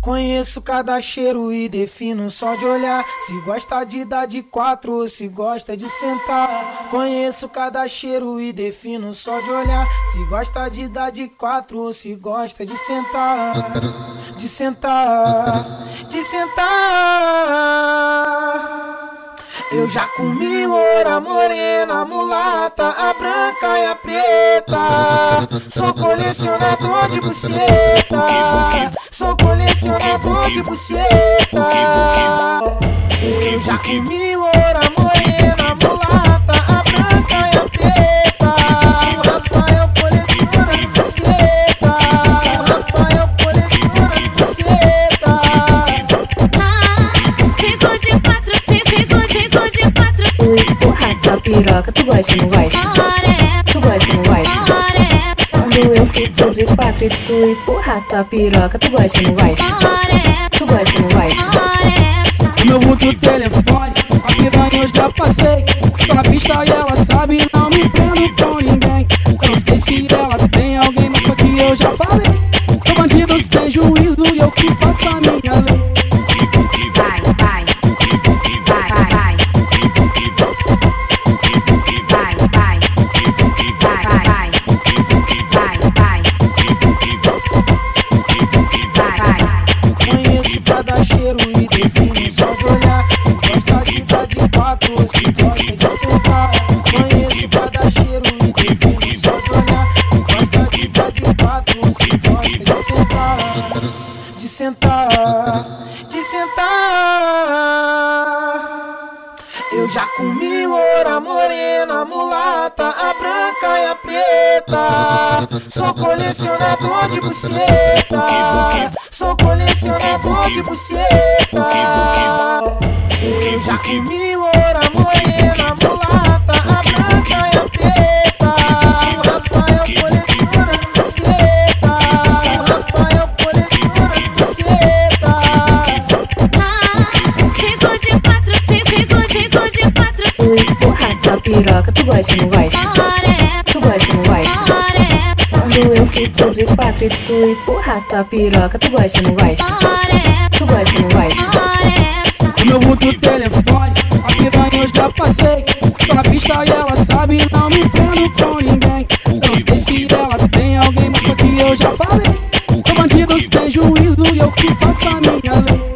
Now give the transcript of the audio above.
Conheço cada cheiro e defino só de olhar. Se gosta de dar de quatro ou se gosta de sentar. Conheço cada cheiro e defino só de olhar. Se gosta de dar de quatro ou se gosta de sentar. De sentar, de sentar. Eu já comi loura, morena, mulata, a branca e a preta. Sou colecionador de buceta. Sou colecionador de buceta. Eu já comi loura, morena, tua piroca, tu gosta, não gosta? Tu gosta, não gosta? Quando eu fico de quatro e tu empurra tua piroca, tu gosta, não gosta? Tu gosta, não gosta? O meu vulto telefone, a piranha eu já passei. Tô na pista e ela sabe, não me prendo com ninguém. Não sei se ela tem alguém, mas que eu já falei. Sou bandido sem juízo e eu que faço a minha Cada cheiro e defino só de olhar. Se gosta de dar de quatro se gosta de sentar. Conheço cada cheiro e só de olhar. Se gosta de dar de se gosta de sentar. De sentar, de sentar. Eu já comi loura, morena, mulata, a branca e a preta. Sou colecionador de buceta. Sou colecionador de buceta. Eu já comi loura, morena, tua piroca, tu gosta, não gosta? Tu gosta, não gosta? Quando eu fico de quatro e tu empurra tua piroca, tu gosta, não gosta? Tu gosta, não gosta? O meu vulto telefone, a piranha eu já passei. Tô na pista e ela sabe, não me prendo com ninguém. Eu sei se ela tem alguém, mas que eu já falei. Sou bandido sem juízo e eu que faço a minha lei.